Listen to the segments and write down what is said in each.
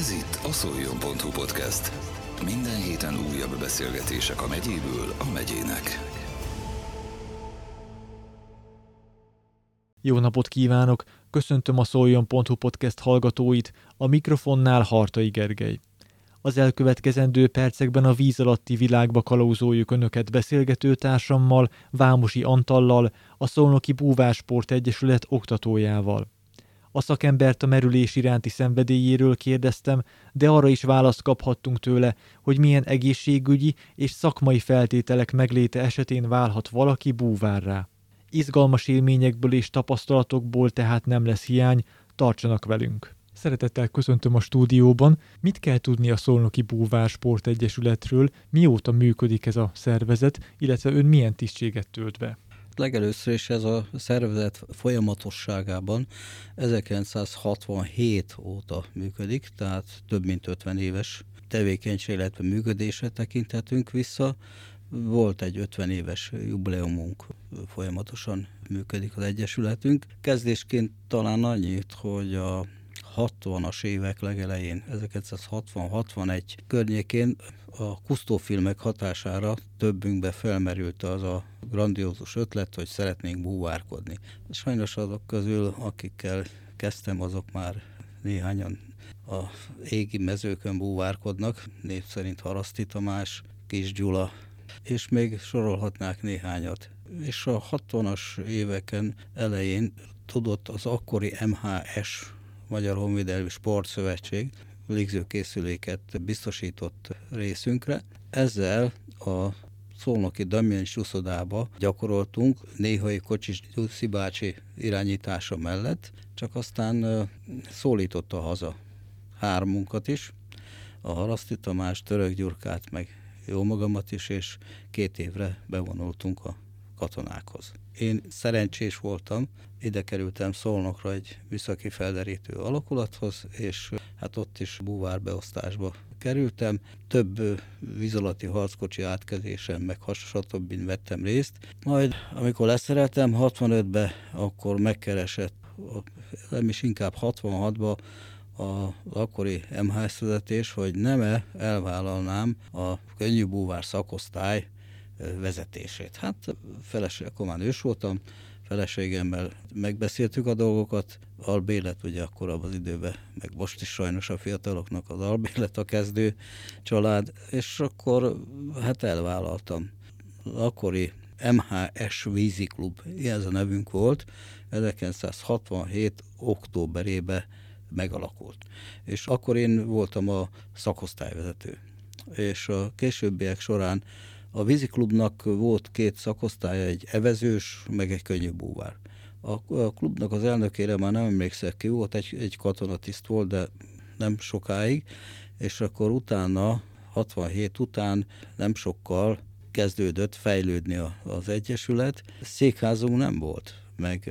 Ez itt a szoljon.hu podcast. Minden héten újabb beszélgetések a megyéből a megyének. Jó napot kívánok! Köszöntöm a szoljon.hu podcast hallgatóit, a mikrofonnál Hartai Gergely. Az elkövetkezendő percekben a víz alatti világba kalauzoljuk Önöket beszélgető társammal, Vámosi Antallal, a Szolnoki Búvásport Egyesület oktatójával. A szakembert a merülés iránti szenvedélyéről kérdeztem, de arra is választ kaphattunk tőle, hogy milyen egészségügyi és szakmai feltételek megléte esetén válhat valaki búvárrá. Izgalmas élményekből és tapasztalatokból tehát nem lesz hiány, tartsanak velünk! Szeretettel köszöntöm a stúdióban. Mit kell tudni a Szolnoki Búvár Sport Egyesületről, mióta működik ez a szervezet, illetve ön milyen tisztséget tölt be? Legelőször is ez a szervezet folyamatosságában 1967 óta működik, tehát több mint 50 éves tevékenység, illetve működésre tekinthetünk vissza. Volt egy 50 éves jubileumunk, folyamatosan működik az Egyesületünk. Kezdésként talán annyit, hogy a 60-as évek legelején, 1960-61 környékén a kusztófilmek hatására többünkbe felmerült az a grandiózus ötlet, hogy szeretnénk búvárkodni. Sajnos azok közül, akikkel kezdtem, azok már néhányan a égi mezőkön búvárkodnak, név szerint Haraszti Tamás, Kis Gyula, és még sorolhatnák néhányat. És a 60-as éveken elején tudott az akkori MHS Magyar Honvédelmi Sportszövetség légzőkészüléket biztosított részünkre. Ezzel a Szolnoki Damján Suszodába gyakoroltunk néhai Kocsis Gyuszi bácsi irányítása mellett, csak aztán szólította haza hármunkat is, a Haraszti Tamás, Török Gyurkát, meg jó magamat is, és két évre bevonultunk a katonákhoz. Én szerencsés voltam, ide kerültem Szolnokra egy műszaki felderítő alakulathoz, és hát ott is búvárbeosztásba kerültem. Több vízalatti harckocsi átkezésen, meg stb. vettem részt. Majd, amikor leszereltem 65-be, akkor megkeresett, nem is inkább 66-ba, az akkori MHS vezetés, hogy nem-e elvállalnám a könnyű búvár szakosztály vezetését. Hát feleség, akkor már nős voltam, feleségemmel megbeszéltük a dolgokat, albélet ugye akkor abban az időben, meg most is sajnos a fiataloknak az albélet a kezdő család, és akkor hát elvállaltam. Akkori MHS víziklub, ilyen ez a nevünk volt, 1967. októberébe megalakult. És akkor én voltam a szakosztályvezető. És a későbbiek során a víziklubnak volt két szakosztálya, egy evezős, meg egy könnyű búvár. A, a klubnak az elnökére már nem emlékszek ki, volt egy, egy katonatiszt volt, de nem sokáig, és akkor utána, 67 után nem sokkal kezdődött fejlődni a, az Egyesület. Székházunk nem volt, meg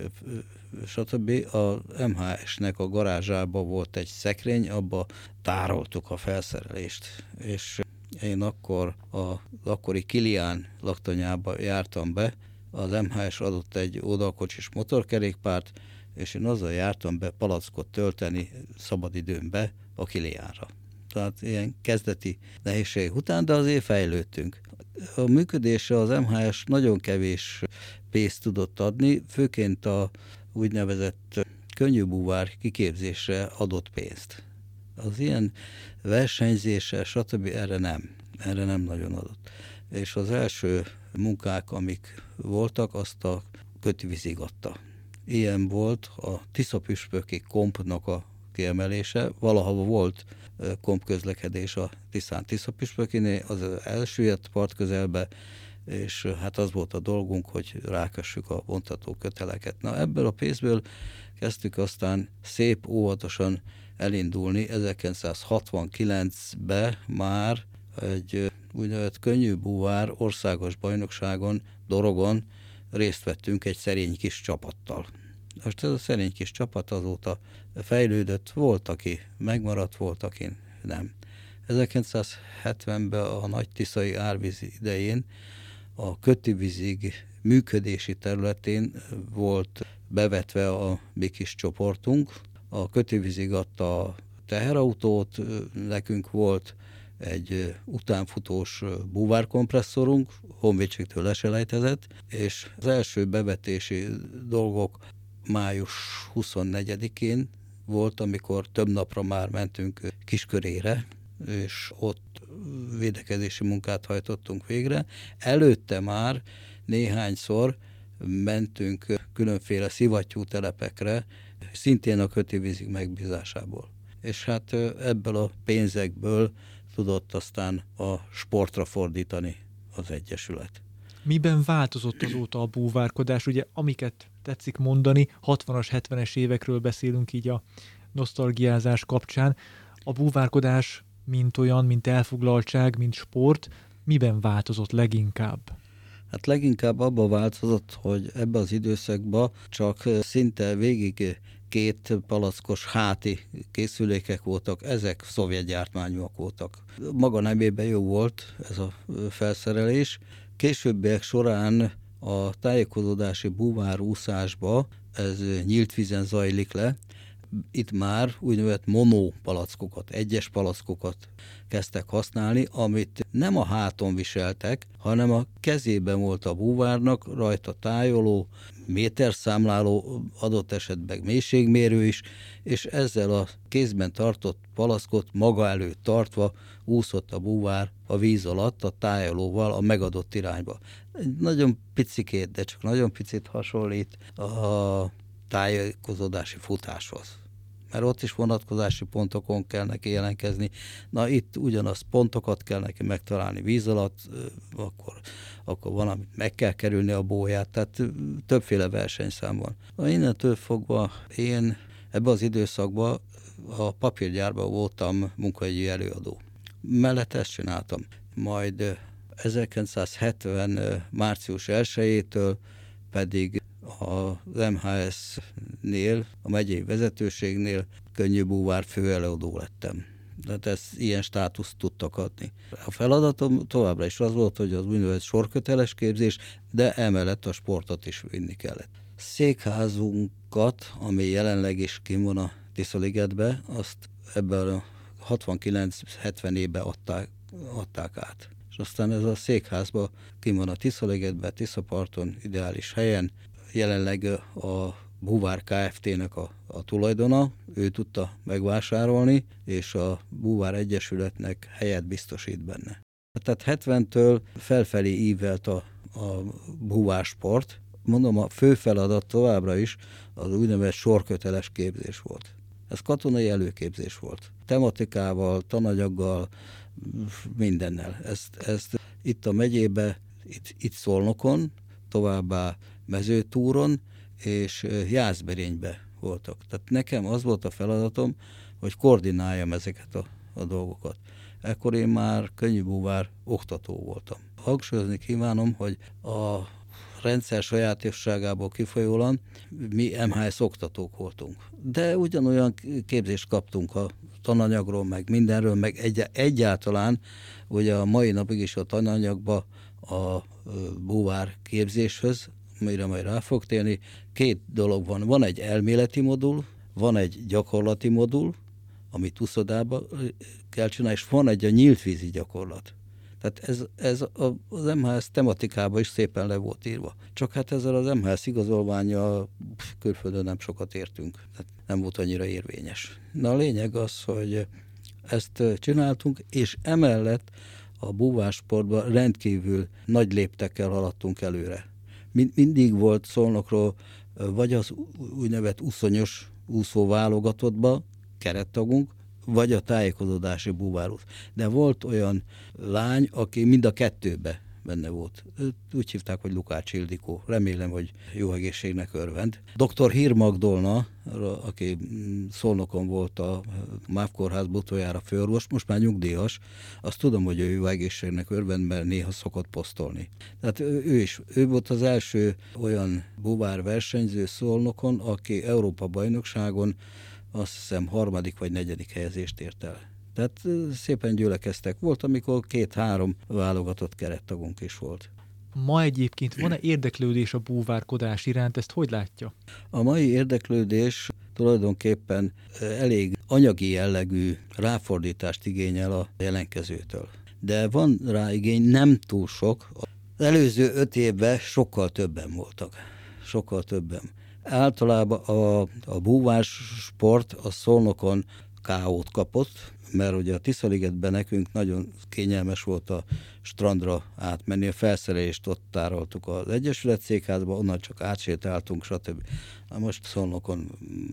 stb. A MHS-nek a garázsába volt egy szekrény, abba tároltuk a felszerelést, és én akkor az akkori Kilián laktanyába jártam be, az MHS adott egy oldalkocsis motorkerékpárt, és én azzal jártam be palackot tölteni szabadidőmbe a Kiliánra. Tehát ilyen kezdeti nehézség után, de azért fejlődtünk. A működése az MHS nagyon kevés pénzt tudott adni, főként a úgynevezett könnyű búvár kiképzésre adott pénzt. Az ilyen versenyzése, stb. erre nem, erre nem nagyon adott. És az első munkák, amik voltak, azt a kötvízig adta. Ilyen volt a Tiszapüspöki kompnak a kiemelése. Valaha volt komp közlekedés a Tiszán Tiszapüspökinél, az elsüllyedt part közelbe, és hát az volt a dolgunk, hogy rákössük a vontató köteleket. Na ebből a pénzből kezdtük aztán szép óvatosan elindulni. 1969-ben már egy úgynevezett könnyű búvár országos bajnokságon, Dorogon részt vettünk egy szerény kis csapattal. Most ez a szerény kis csapat azóta fejlődött, volt, aki megmaradt, volt, aki nem. 1970-ben a nagy tiszai árvíz idején a kötővízig működési területén volt bevetve a mi kis csoportunk. A kötővízig adta teherautót, nekünk volt egy utánfutós búvárkompresszorunk, honvédségtől leselejtezett, és az első bevetési dolgok május 24-én volt, amikor több napra már mentünk Kiskörére, és ott védekezési munkát hajtottunk végre. Előtte már néhányszor mentünk különféle szivattyú telepekre, szintén a kötővízig megbízásából. És hát ebből a pénzekből tudott aztán a sportra fordítani az Egyesület. Miben változott azóta a búvárkodás? Ugye, amiket tetszik mondani, 60-as, 70-es évekről beszélünk így a nosztalgiázás kapcsán. A búvárkodás, mint olyan, mint elfoglaltság, mint sport, miben változott leginkább? Hát leginkább abba változott, hogy ebbe az időszakban csak szinte végig két palackos háti készülékek voltak, ezek szovjet gyártmányúak voltak. Maga nemében jó volt ez a felszerelés. Későbbiek során a tájékozódási búvárúszásba ez nyílt vízen zajlik le, itt már úgynevezett mono palackokat, egyes palackokat kezdtek használni, amit nem a háton viseltek, hanem a kezében volt a búvárnak, rajta tájoló, méterszámláló, adott esetben mélységmérő is, és ezzel a kézben tartott palackot maga előtt tartva úszott a búvár a víz alatt a tájolóval a megadott irányba. Egy nagyon picikét, de csak nagyon picit hasonlít a tájékozódási futáshoz. Mert ott is vonatkozási pontokon kell neki jelentkezni. Na itt ugyanaz pontokat kell neki megtalálni víz alatt, akkor, akkor van, amit meg kell kerülni a bóját, tehát többféle versenyszám van. Na innentől fogva én ebbe az időszakban a papírgyárban voltam munkahogyi előadó. Mellett ezt csináltam. Majd 1970. március 1-től pedig az MHS-nél, a megyei vezetőségnél könnyű búvár főelőadó lettem. Tehát ezt ilyen státuszt tudtak adni. A feladatom továbbra is az volt, hogy az úgynevezett sorköteles képzés, de emellett a sportot is vinni kellett. Székházunkat, ami jelenleg is kim van a Tiszaligetbe, azt ebben a 69-70 évben adták, adták át. És aztán ez a székházba kim van a Tiszaligetbe, Tiszaparton, ideális helyen, jelenleg a Búvár Kft-nek a, a tulajdona, ő tudta megvásárolni, és a Búvár Egyesületnek helyet biztosít benne. Tehát 70-től felfelé ívelt a, a búvásport. Mondom, a fő feladat továbbra is az úgynevezett sorköteles képzés volt. Ez katonai előképzés volt. Tematikával, tananyaggal, mindennel. Ezt, ezt itt a megyébe, itt, itt Szolnokon, továbbá mezőtúron és Jászberénybe voltak. Tehát nekem az volt a feladatom, hogy koordináljam ezeket a, a dolgokat. Ekkor én már könnyűbúvár oktató voltam. Hangsúlyozni kívánom, hogy a rendszer sajátosságából kifolyólan mi MHS oktatók voltunk. De ugyanolyan képzést kaptunk a tananyagról, meg mindenről, meg egy, egyáltalán ugye a mai napig is a tananyagba a búvár képzéshöz amire majd rá fog térni, két dolog van. Van egy elméleti modul, van egy gyakorlati modul, amit úszodába kell csinálni, és van egy a nyílt vízi gyakorlat. Tehát ez, ez az MHS tematikába is szépen le volt írva. Csak hát ezzel az MHS igazolványa külföldön nem sokat értünk. Tehát nem volt annyira érvényes. Na a lényeg az, hogy ezt csináltunk, és emellett a búvásportban rendkívül nagy léptekkel haladtunk előre mind, mindig volt szolnokról vagy az úgynevezett uszonyos úszó válogatottba, kerettagunk, vagy a tájékozódási búvárút. De volt olyan lány, aki mind a kettőbe benne volt. Őt úgy hívták, hogy Lukács Ildikó. Remélem, hogy jó egészségnek örvend. Dr. Hír Magdolna, aki szolnokon volt a MÁV kórház butójára főorvos, most már nyugdíjas, azt tudom, hogy ő jó egészségnek örvend, mert néha szokott posztolni. Tehát ő is, ő volt az első olyan buvár versenyző szolnokon, aki Európa bajnokságon azt hiszem harmadik vagy negyedik helyezést ért el. Tehát szépen gyülekeztek. Volt, amikor két-három válogatott kerettagunk is volt. Ma egyébként van-e érdeklődés a búvárkodás iránt, ezt hogy látja? A mai érdeklődés tulajdonképpen elég anyagi jellegű ráfordítást igényel a jelentkezőtől. De van rá igény nem túl sok. Az előző öt évben sokkal többen voltak. Sokkal többen. Általában a, a búvás sport a szolnokon káót kapott, mert ugye a Tiszaligetben nekünk nagyon kényelmes volt a strandra átmenni, a felszerelést ott tároltuk az Egyesület székházba, onnan csak átsétáltunk, stb. Na most Szolnokon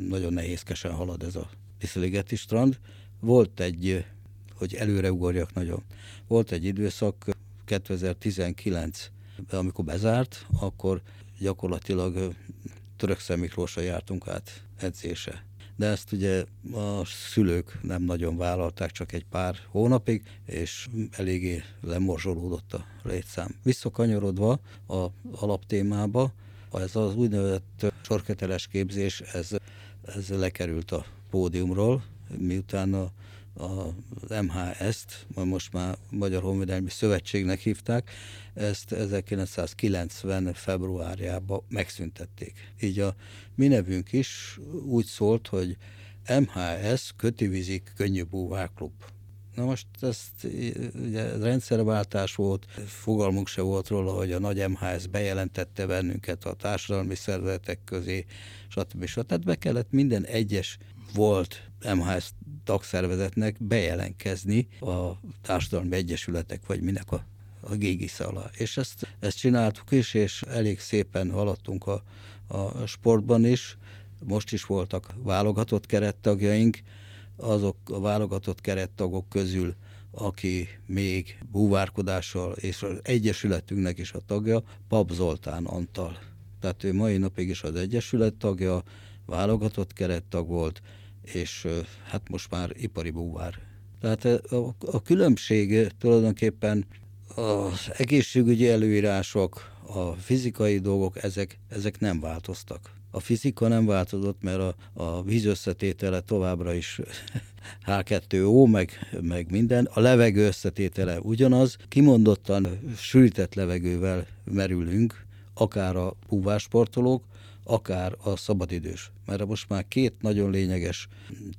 nagyon nehézkesen halad ez a Tiszaligeti strand. Volt egy, hogy előre ugorjak nagyon, volt egy időszak 2019 amikor bezárt, akkor gyakorlatilag Török Miklósra jártunk át edzése de ezt ugye a szülők nem nagyon vállalták csak egy pár hónapig, és eléggé lemorzsolódott a létszám. Visszakanyarodva a alaptémába, ez az úgynevezett sorketeles képzés, ez, ez lekerült a pódiumról, miután a az MHS-t, most már Magyar Honvédelmi Szövetségnek hívták, ezt 1990. februárjában megszüntették. Így a mi nevünk is úgy szólt, hogy MHS Kötivizik Könnyű Búvárklub. Na most ezt ugye rendszerváltás volt, fogalmunk se volt róla, hogy a nagy MHS bejelentette bennünket a társadalmi szervezetek közé, stb. stb. Tehát be kellett minden egyes volt MHS tagszervezetnek bejelentkezni a társadalmi egyesületek, vagy minek a, a gégisz alá. És ezt, ezt csináltuk is, és elég szépen haladtunk a, a sportban is. Most is voltak válogatott kerettagjaink, azok a válogatott kerettagok közül, aki még búvárkodással, és az Egyesületünknek is a tagja, Pap Zoltán Antal. Tehát ő mai napig is az Egyesület tagja, válogatott kerettag volt, és hát most már ipari búvár. Tehát a, a különbség tulajdonképpen az egészségügyi előírások, a fizikai dolgok, ezek, ezek nem változtak. A fizika nem változott, mert a, a víz összetétele továbbra is H2O, meg, meg minden. A levegő összetétele ugyanaz. Kimondottan sűrített levegővel merülünk, akár a búvásportolók, akár a szabadidős. Mert most már két nagyon lényeges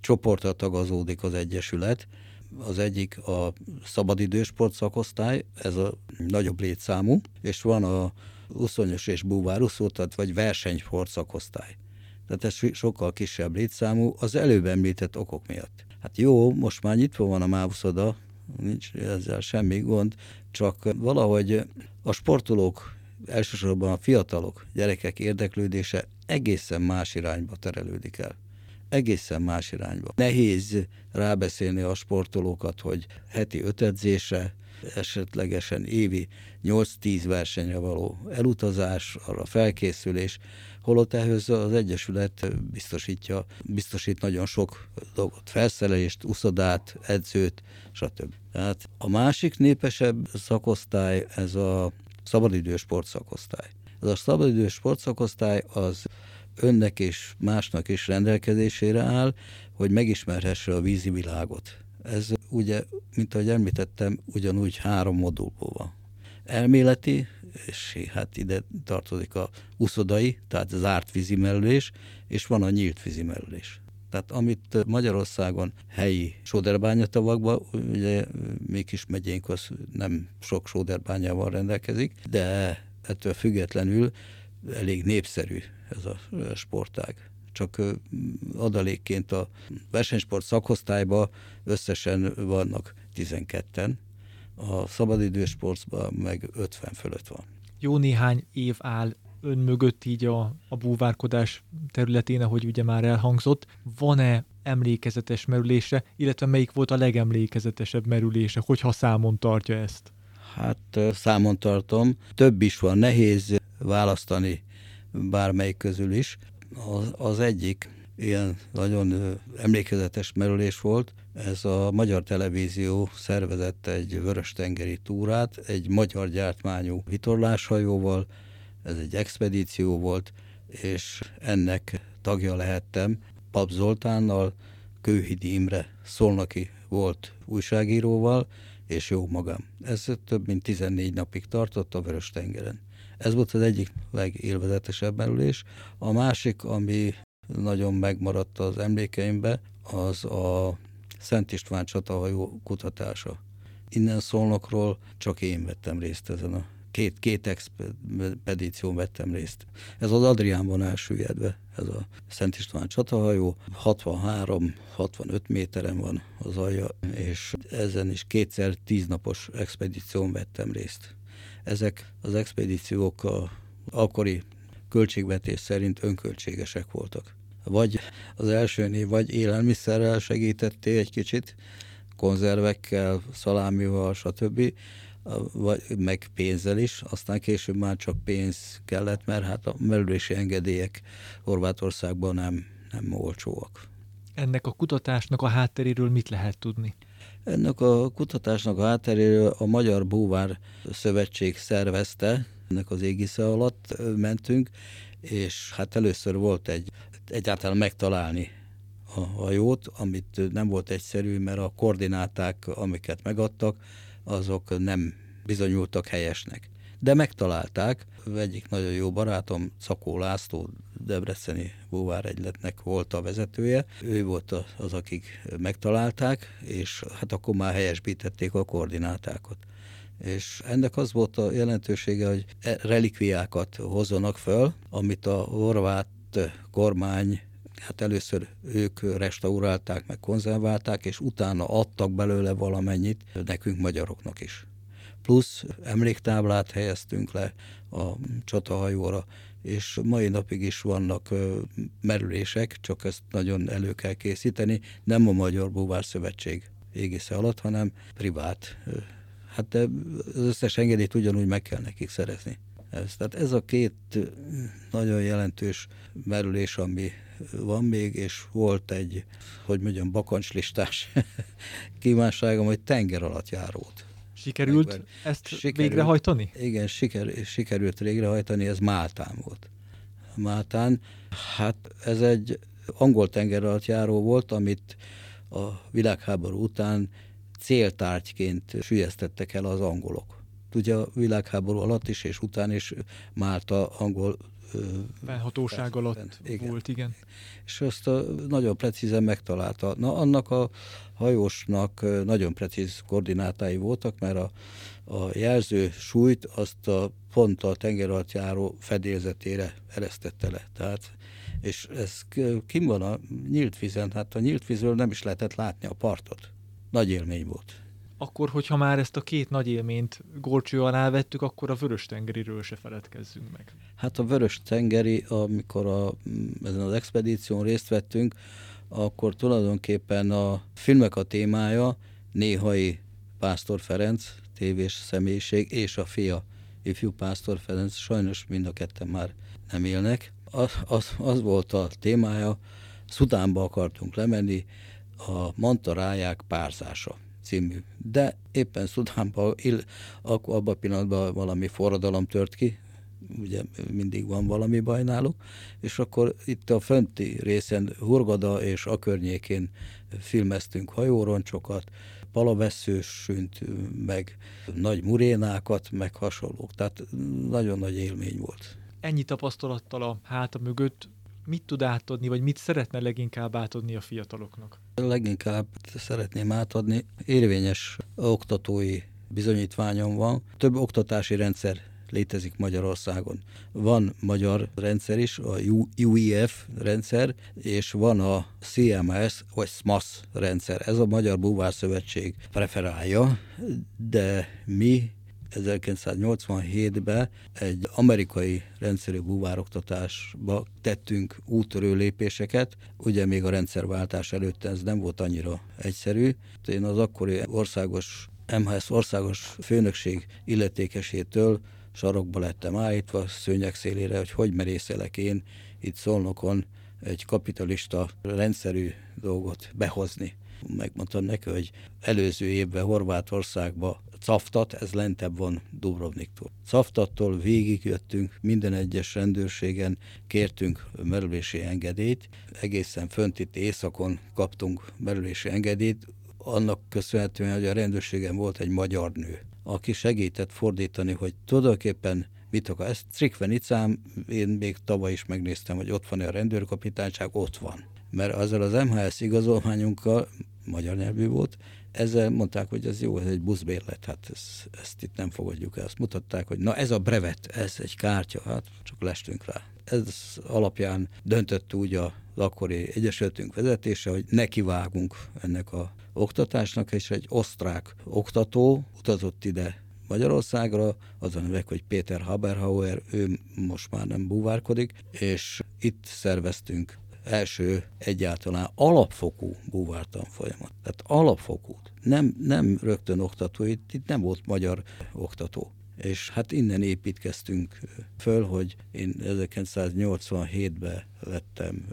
csoportra tagazódik az Egyesület. Az egyik a szabadidős sportszakosztály, ez a nagyobb létszámú, és van a uszonyos és búváruszó, tehát vagy versenysport szakosztály. Tehát ez sokkal kisebb létszámú az előbb említett okok miatt. Hát jó, most már nyitva van a mávuszoda, nincs ezzel semmi gond, csak valahogy a sportolók elsősorban a fiatalok, gyerekek érdeklődése egészen más irányba terelődik el. Egészen más irányba. Nehéz rábeszélni a sportolókat, hogy heti öt edzése, esetlegesen évi 8-10 versenyre való elutazás, arra felkészülés, holott ehhez az Egyesület biztosítja, biztosít nagyon sok dolgot, felszerelést, uszodát, edzőt, stb. Tehát a másik népesebb szakosztály, ez a szabadidős sportszakosztály. Ez a szabadidős sportszakosztály az önnek és másnak is rendelkezésére áll, hogy megismerhesse a vízi világot. Ez ugye, mint ahogy említettem, ugyanúgy három modulból van. Elméleti, és hát ide tartozik a uszodai, tehát zárt vízimelülés, és van a nyílt vízimelülés. Tehát amit Magyarországon helyi sóderbányatavakban, ugye mi kis megyénk az nem sok sóderbányával rendelkezik, de ettől függetlenül elég népszerű ez a sportág. Csak adalékként a versenysport szakosztályban összesen vannak 12-en, a szabadidősportban meg 50 fölött van. Jó néhány év áll ön mögött így a, a búvárkodás területén, ahogy ugye már elhangzott, van-e emlékezetes merülése, illetve melyik volt a legemlékezetesebb merülése, hogyha számon tartja ezt? Hát számon tartom. Több is van, nehéz választani bármelyik közül is. Az, az egyik ilyen nagyon emlékezetes merülés volt, ez a Magyar Televízió szervezett egy vörös-tengeri túrát, egy magyar gyártmányú vitorláshajóval, ez egy expedíció volt, és ennek tagja lehettem. Pap Zoltánnal, Kőhidi Imre Szolnaki volt újságíróval, és jó magam. Ez több mint 14 napig tartott a Vörös-tengeren. Ez volt az egyik legélvezetesebb merülés. A másik, ami nagyon megmaradt az emlékeimbe, az a Szent István csatahajó kutatása. Innen Szolnokról csak én vettem részt ezen a két, két expedíción vettem részt. Ez az Adriánban elsüllyedve, ez a Szent István csatahajó, 63-65 méteren van az alja, és ezen is kétszer tíznapos expedíción vettem részt. Ezek az expedíciók a akkori költségvetés szerint önköltségesek voltak. Vagy az elsőnél vagy élelmiszerrel segítettél egy kicsit, konzervekkel, szalámival, stb vagy, meg pénzzel is, aztán később már csak pénz kellett, mert hát a merülési engedélyek Horvátországban nem, nem olcsóak. Ennek a kutatásnak a hátteréről mit lehet tudni? Ennek a kutatásnak a hátteréről a Magyar Búvár Szövetség szervezte, ennek az égisze alatt mentünk, és hát először volt egy egyáltalán megtalálni a hajót, amit nem volt egyszerű, mert a koordináták, amiket megadtak, azok nem bizonyultak helyesnek. De megtalálták, egyik nagyon jó barátom, Szakó László, Debreceni búváregyletnek volt a vezetője, ő volt az, akik megtalálták, és hát akkor már helyesbítették a koordinátákat. És ennek az volt a jelentősége, hogy e relikviákat hozzanak föl, amit a horvát kormány hát először ők restaurálták, meg konzerválták, és utána adtak belőle valamennyit nekünk magyaroknak is. Plusz emléktáblát helyeztünk le a csatahajóra, és mai napig is vannak merülések, csak ezt nagyon elő kell készíteni, nem a Magyar Búvár Szövetség égisze alatt, hanem privát. Hát de az összes engedélyt ugyanúgy meg kell nekik szerezni. Ez, tehát ez a két nagyon jelentős merülés, ami van még, és volt egy, hogy mondjam, bakancslistás kívánságom, hogy tenger alatt járót. Sikerült Megben. ezt sikerült, végrehajtani? Igen, siker, sikerült végrehajtani, ez Máltán volt. Máltán, hát ez egy angol tenger alatt járó volt, amit a világháború után céltárgyként sülyeztettek el az angolok. Ugye a világháború alatt is és után is Málta angol felhatóság alatt igen. volt, igen. És azt a, nagyon precízen megtalálta. Na, annak a hajósnak nagyon precíz koordinátái voltak, mert a, a jelző súlyt azt a pont a tenger alatt járó fedélzetére eresztette le. Tehát, és ez kim van a nyílt vízen, hát a nyílt vízről nem is lehetett látni a partot. Nagy élmény volt akkor, hogyha már ezt a két nagy élményt gorcső alá vettük, akkor a Vörös-tengeriről se feledkezzünk meg. Hát a Vörös-tengeri, amikor a, ezen az expedíción részt vettünk, akkor tulajdonképpen a filmek a témája Néhai Pásztor Ferenc, tévés személyiség, és a fia, ifjú Pásztor Ferenc, sajnos mind a ketten már nem élnek. Az, az, az volt a témája, Szudánba akartunk lemenni, a mantaráják párzása című. De éppen Szudánban, abban a pillanatban valami forradalom tört ki, ugye mindig van valami baj náluk, és akkor itt a fönti részen Hurgada és a környékén filmeztünk hajóroncsokat, palaveszősünt, meg nagy murénákat, meg hasonlók. Tehát nagyon nagy élmény volt. Ennyi tapasztalattal a háta mögött mit tud átadni, vagy mit szeretne leginkább átadni a fiataloknak? Leginkább szeretném átadni, érvényes oktatói bizonyítványom van. Több oktatási rendszer létezik Magyarországon. Van magyar rendszer is, a UEF rendszer, és van a CMS vagy SMAS rendszer. Ez a Magyar Búvár Szövetség preferálja, de mi 1987-ben egy amerikai rendszerű búvároktatásba tettünk útörő lépéseket, ugye még a rendszerváltás előtt ez nem volt annyira egyszerű. Én az akkori országos MHS országos főnökség illetékesétől sarokba lettem állítva, szőnyek szélére, hogy hogy merészelek én itt Szolnokon egy kapitalista rendszerű dolgot behozni. Megmondtam neki, hogy előző évben Horvátországba Caftat, ez lentebb van Dubrovniktól. Caftattól végigjöttünk, minden egyes rendőrségen kértünk merülési engedélyt, egészen fönt itt északon kaptunk merülési engedélyt, annak köszönhetően, hogy a rendőrségen volt egy magyar nő, aki segített fordítani, hogy tulajdonképpen mit akar. Ezt Trikvenicám, én még tavaly is megnéztem, hogy ott van-e a rendőrkapitányság, ott van. mert azzal az MHS igazolványunkkal, magyar nyelvű volt, ezzel mondták, hogy ez jó, ez egy buszbérlet, hát ezt, ezt itt nem fogadjuk el. Azt mutatták, hogy na ez a brevet, ez egy kártya, hát csak lestünk rá. Ez alapján döntött úgy a akkori egyesületünk vezetése, hogy nekivágunk ennek a oktatásnak, és egy osztrák oktató utazott ide Magyarországra, az a neve, hogy Péter Haberhauer, ő most már nem búvárkodik, és itt szerveztünk első egyáltalán alapfokú búvártan folyamat. Tehát alapfokú. Nem, nem rögtön oktató, itt, itt nem volt magyar oktató. És hát innen építkeztünk föl, hogy én 1987-ben lettem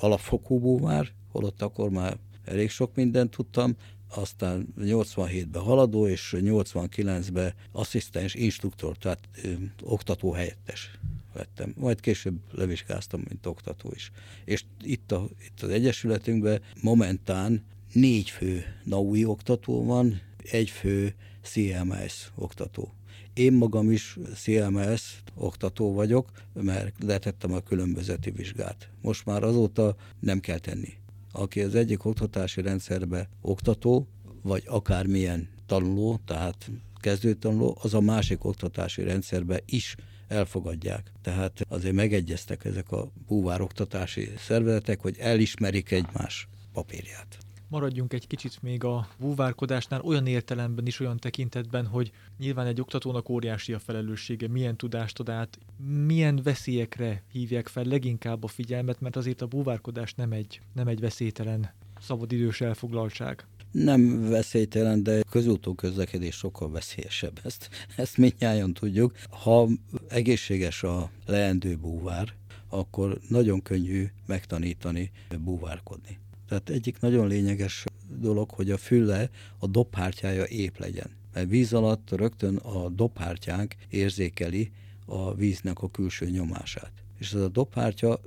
alapfokú búvár, holott akkor már elég sok mindent tudtam, aztán 87-ben haladó, és 89-ben asszisztens instruktor, tehát ö, oktató helyettes lettem. Majd később levizsgáztam, mint oktató is. És itt, a, itt az Egyesületünkben momentán négy fő NAUI oktató van, egy fő CMS oktató. Én magam is CMS oktató vagyok, mert letettem a különbözeti vizsgát. Most már azóta nem kell tenni. Aki az egyik oktatási rendszerbe oktató, vagy akármilyen tanuló, tehát kezdőtanuló, az a másik oktatási rendszerbe is elfogadják. Tehát azért megegyeztek ezek a búvár oktatási szervezetek, hogy elismerik egymás papírját. Maradjunk egy kicsit még a búvárkodásnál, olyan értelemben is, olyan tekintetben, hogy nyilván egy oktatónak óriási a felelőssége, milyen tudást ad át, milyen veszélyekre hívják fel leginkább a figyelmet, mert azért a búvárkodás nem egy, nem egy veszélytelen szabadidős elfoglaltság nem veszélytelen, de közútó közlekedés sokkal veszélyesebb. Ezt, ezt mindnyáján tudjuk. Ha egészséges a leendő búvár, akkor nagyon könnyű megtanítani búvárkodni. Tehát egyik nagyon lényeges dolog, hogy a füle, a dobhártyája ép legyen. Mert víz alatt rögtön a dobhártyánk érzékeli a víznek a külső nyomását. És ez a dobhártya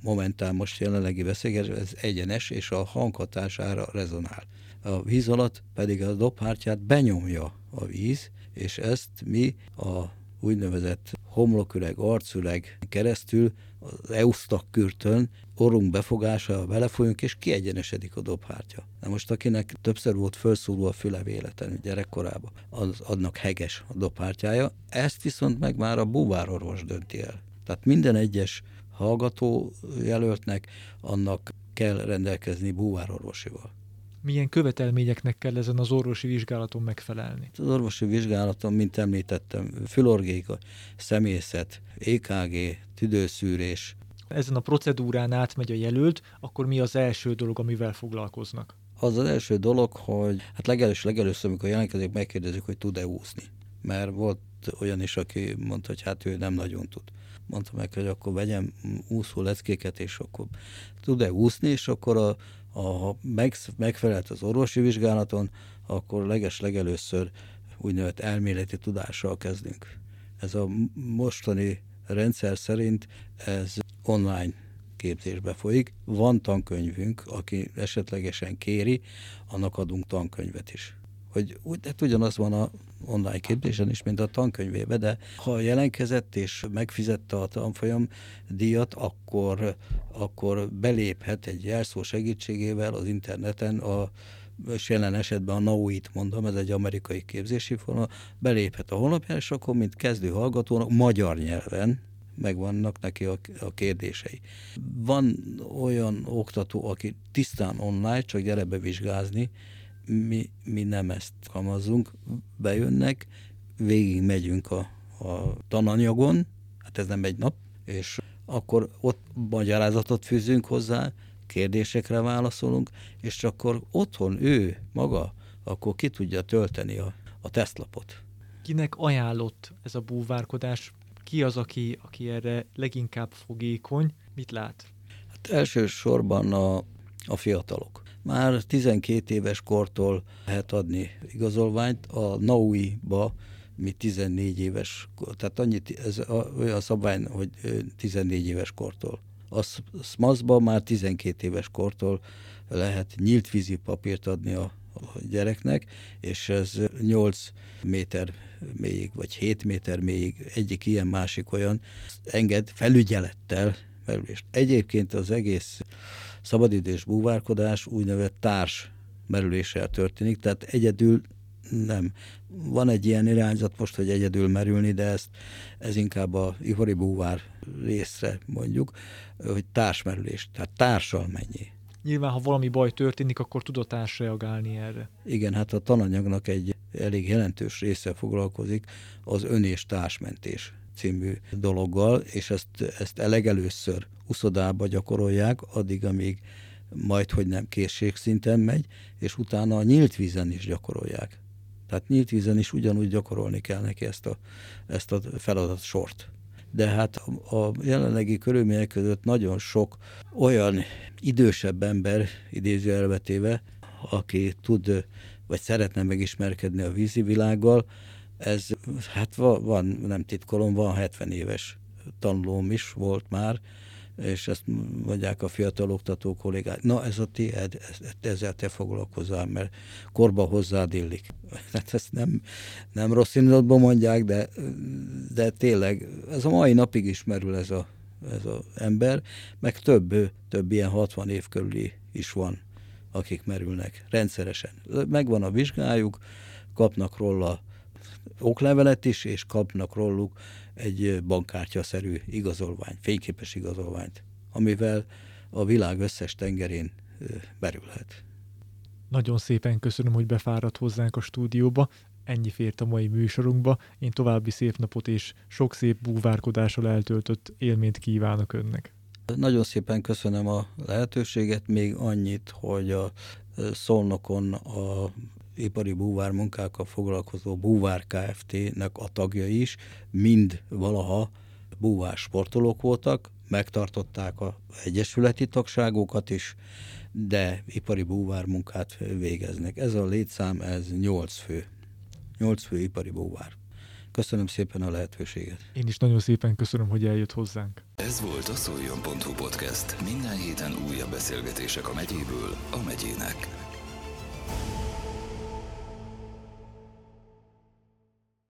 momentán most jelenlegi beszélgetés, ez egyenes, és a hanghatására rezonál. A víz alatt pedig a dobhártyát benyomja a víz, és ezt mi a úgynevezett homloküreg, arcüreg keresztül az eusztakkürtön orrunk befogása belefolyunk, és kiegyenesedik a dobhártya. Na most akinek többször volt felszóló a füle véletlenül gyerekkorában, az adnak heges a dobhártyája, ezt viszont meg már a búvárorvos dönti el. Tehát minden egyes hallgató jelöltnek annak kell rendelkezni búvárorvosival milyen követelményeknek kell ezen az orvosi vizsgálaton megfelelni? Az orvosi vizsgálaton, mint említettem, fülorgéka, szemészet, EKG, tüdőszűrés. Ezen a procedúrán átmegy a jelölt, akkor mi az első dolog, amivel foglalkoznak? Az az első dolog, hogy hát legelős, legelőször, amikor jelentkezik, megkérdezik, hogy tud-e úszni. Mert volt olyan is, aki mondta, hogy hát ő nem nagyon tud. Mondta meg, hogy akkor vegyem úszó leckéket, és akkor tud-e úszni, és akkor a ha meg, megfelelt az orvosi vizsgálaton, akkor leges legelőször úgynevezett elméleti tudással kezdünk. Ez a mostani rendszer szerint ez online képzésbe folyik. Van tankönyvünk, aki esetlegesen kéri, annak adunk tankönyvet is. Hogy úgy, hát ugyanaz van a online képzésen is, mint a tankönyvében, de ha jelentkezett és megfizette a tanfolyam díjat, akkor, akkor beléphet egy jelszó segítségével az interneten a és jelen esetben a NAUIT mondom, ez egy amerikai képzési forma, beléphet a honlapjára, és akkor, mint kezdő hallgatónak, magyar nyelven, megvannak neki a, a kérdései. Van olyan oktató, aki tisztán online, csak gyere bevizsgázni, mi, mi nem ezt kamazunk, bejönnek, végig megyünk a, a tananyagon, hát ez nem egy nap, és akkor ott magyarázatot fűzünk hozzá, kérdésekre válaszolunk, és akkor otthon ő maga, akkor ki tudja tölteni a, a tesztlapot. Kinek ajánlott ez a búvárkodás? Ki az, aki, aki erre leginkább fogékony? Mit lát? Hát elsősorban a, a fiatalok már 12 éves kortól lehet adni igazolványt. A NAUI-ba mi 14 éves, tehát annyit, ez olyan szabály, hogy 14 éves kortól. A SMAS-ba már 12 éves kortól lehet nyílt vízi papírt adni a gyereknek, és ez 8 méter mélyig, vagy 7 méter mélyig, egyik ilyen, másik olyan, enged felügyelettel merülést. Egyébként az egész szabadidős búvárkodás úgynevezett társ merüléssel történik, tehát egyedül nem. Van egy ilyen irányzat most, hogy egyedül merülni, de ezt, ez inkább a ipari búvár részre mondjuk, hogy társmerülés, tehát társal mennyi. Nyilván, ha valami baj történik, akkor tud a társ reagálni erre. Igen, hát a tananyagnak egy elég jelentős része foglalkozik az ön és társmentés című dologgal, és ezt, ezt elegelőször uszodába gyakorolják, addig, amíg majd, hogy nem készségszinten megy, és utána a nyílt vízen is gyakorolják. Tehát nyílt vízen is ugyanúgy gyakorolni kell neki ezt a, ezt a feladat sort. De hát a jelenlegi körülmények között nagyon sok olyan idősebb ember, idézőjelvetéve, aki tud vagy szeretne megismerkedni a vízi világgal, ez hát van, nem titkolom, van 70 éves tanulóm is volt már, és ezt mondják a fiatal oktató kollégák, na ez a tiéd, ezzel te foglalkozzál, mert korba hozzád illik. Hát ezt nem, nem rossz indulatban mondják, de, de tényleg ez a mai napig is merül ez a, ez a ember, meg több, több ilyen 60 év körüli is van, akik merülnek rendszeresen. Megvan a vizsgájuk, kapnak róla oklevelet is, és kapnak róluk egy bankkártyaszerű igazolvány, fényképes igazolványt, amivel a világ összes tengerén berülhet. Nagyon szépen köszönöm, hogy befáradt hozzánk a stúdióba. Ennyi fért a mai műsorunkba. Én további szép napot és sok szép búvárkodással eltöltött élményt kívánok önnek. Nagyon szépen köszönöm a lehetőséget, még annyit, hogy a Szolnokon a ipari búvár munkákkal foglalkozó Búvár Kft-nek a tagja is mind valaha búvár sportolók voltak, megtartották a egyesületi tagságokat is, de ipari búvár munkát végeznek. Ez a létszám, ez 8 fő. 8 fő ipari búvár. Köszönöm szépen a lehetőséget. Én is nagyon szépen köszönöm, hogy eljött hozzánk. Ez volt a Szoljon.hu podcast. Minden héten újabb beszélgetések a megyéből a megyének.